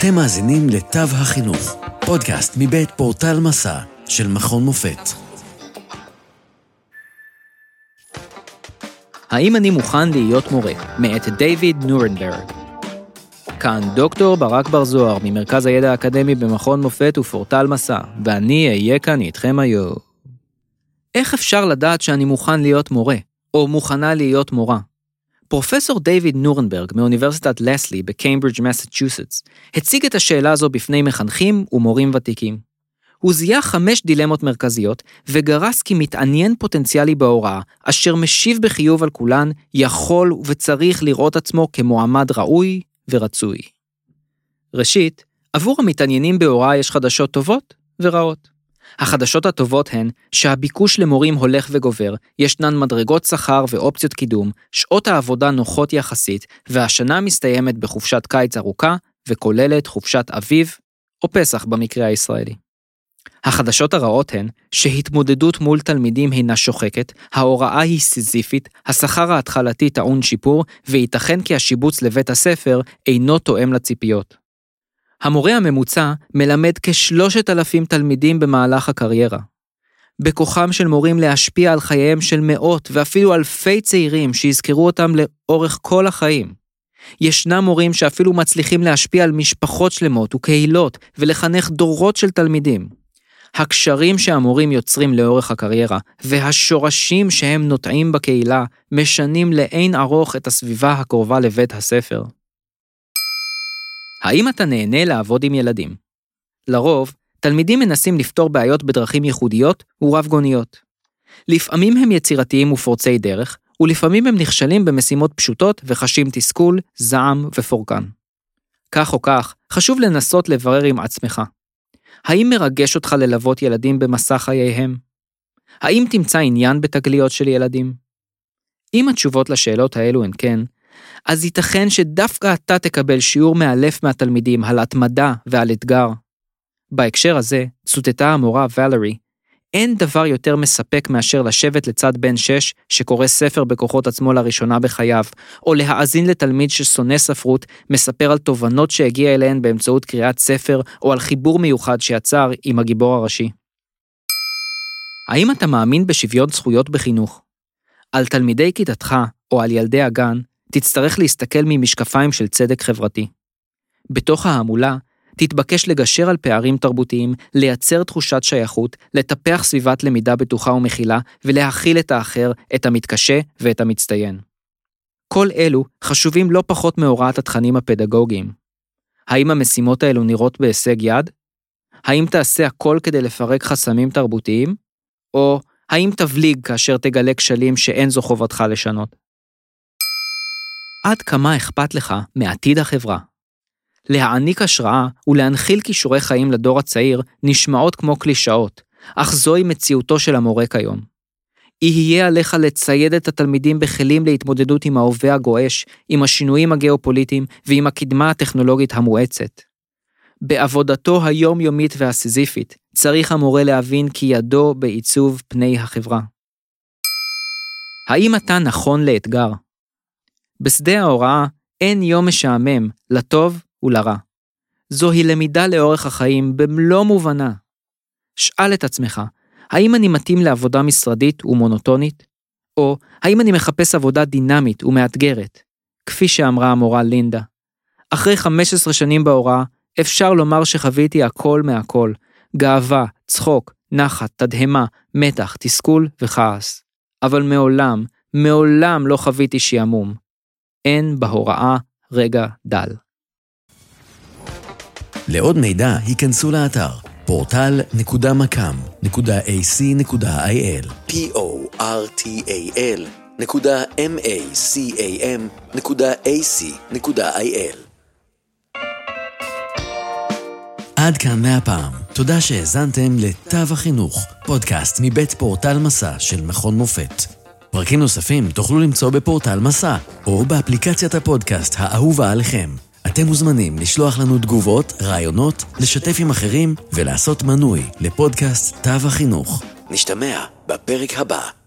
אתם מאזינים לתו החינוך, פודקאסט מבית פורטל מסע של מכון מופת. האם אני מוכן להיות מורה? מאת דיוויד נורנברג. כאן דוקטור ברק בר זוהר ממרכז הידע האקדמי במכון מופת ופורטל מסע, ואני אהיה כאן איתכם היום. איך אפשר לדעת שאני מוכן להיות מורה, או מוכנה להיות מורה? פרופסור דיוויד נורנברג מאוניברסיטת לסלי בקיימברידג' מסצ'וסטס הציג את השאלה הזו בפני מחנכים ומורים ותיקים. הוא זיהה חמש דילמות מרכזיות וגרס כי מתעניין פוטנציאלי בהוראה, אשר משיב בחיוב על כולן, יכול וצריך לראות עצמו כמועמד ראוי ורצוי. ראשית, עבור המתעניינים בהוראה יש חדשות טובות ורעות. החדשות הטובות הן שהביקוש למורים הולך וגובר, ישנן מדרגות שכר ואופציות קידום, שעות העבודה נוחות יחסית, והשנה מסתיימת בחופשת קיץ ארוכה, וכוללת חופשת אביב, או פסח במקרה הישראלי. החדשות הרעות הן שהתמודדות מול תלמידים הינה שוחקת, ההוראה היא סיזיפית, השכר ההתחלתי טעון שיפור, וייתכן כי השיבוץ לבית הספר אינו תואם לציפיות. המורה הממוצע מלמד כשלושת אלפים תלמידים במהלך הקריירה. בכוחם של מורים להשפיע על חייהם של מאות ואפילו אלפי צעירים שיזכרו אותם לאורך כל החיים. ישנם מורים שאפילו מצליחים להשפיע על משפחות שלמות וקהילות ולחנך דורות של תלמידים. הקשרים שהמורים יוצרים לאורך הקריירה והשורשים שהם נוטעים בקהילה משנים לאין ארוך את הסביבה הקרובה לבית הספר. האם אתה נהנה לעבוד עם ילדים? לרוב, תלמידים מנסים לפתור בעיות בדרכים ייחודיות ורב-גוניות. לפעמים הם יצירתיים ופורצי דרך, ולפעמים הם נכשלים במשימות פשוטות וחשים תסכול, זעם ופורקן. כך או כך, חשוב לנסות לברר עם עצמך. האם מרגש אותך ללוות ילדים במסע חייהם? האם תמצא עניין בתגליות של ילדים? אם התשובות לשאלות האלו הן כן, אז ייתכן שדווקא אתה תקבל שיעור מאלף מהתלמידים על התמדה ועל אתגר. בהקשר הזה, צוטטה המורה ולרי, אין דבר יותר מספק מאשר לשבת לצד בן שש שקורא ספר בכוחות עצמו לראשונה בחייו, או להאזין לתלמיד ששונא ספרות, מספר על תובנות שהגיע אליהן באמצעות קריאת ספר, או על חיבור מיוחד שיצר עם הגיבור הראשי. האם אתה מאמין בשוויון זכויות בחינוך? על תלמידי כיתתך, או על ילדי הגן, תצטרך להסתכל ממשקפיים של צדק חברתי. בתוך ההמולה, תתבקש לגשר על פערים תרבותיים, לייצר תחושת שייכות, לטפח סביבת למידה בטוחה ומכילה, ולהכיל את האחר, את המתקשה ואת המצטיין. כל אלו חשובים לא פחות מהוראת התכנים הפדגוגיים. האם המשימות האלו נראות בהישג יד? האם תעשה הכל כדי לפרק חסמים תרבותיים? או האם תבליג כאשר תגלה כשלים שאין זו חובתך לשנות? עד כמה אכפת לך מעתיד החברה. להעניק השראה ולהנחיל כישורי חיים לדור הצעיר נשמעות כמו קלישאות, אך זוהי מציאותו של המורה כיום. יהיה עליך לצייד את התלמידים בכלים להתמודדות עם ההווה הגועש, עם השינויים הגיאופוליטיים ועם הקדמה הטכנולוגית המואצת. בעבודתו היומיומית והסיזיפית, צריך המורה להבין כי ידו בעיצוב פני החברה. האם אתה נכון לאתגר? בשדה ההוראה אין יום משעמם, לטוב ולרע. זוהי למידה לאורך החיים במלוא מובנה. שאל את עצמך, האם אני מתאים לעבודה משרדית ומונוטונית? או האם אני מחפש עבודה דינמית ומאתגרת? כפי שאמרה המורה לינדה. אחרי 15 שנים בהוראה, אפשר לומר שחוויתי הכל מהכל, גאווה, צחוק, נחת, תדהמה, מתח, תסכול וכעס. אבל מעולם, מעולם לא חוויתי שעמום. אין בהוראה רגע דל. לעוד מידע, היכנסו לאתר פורטל.מקאם.ac.il p-o-r-t-a-l נקודה m-a-c-a-m.ac.il עד כאן מהפעם. תודה שהאזנתם לתו החינוך, פודקאסט מבית פורטל מסע של מכון מופת. פרקים נוספים תוכלו למצוא בפורטל מסע, או באפליקציית הפודקאסט האהובה עליכם. אתם מוזמנים לשלוח לנו תגובות, רעיונות, לשתף עם אחרים ולעשות מנוי לפודקאסט תו החינוך. נשתמע בפרק הבא.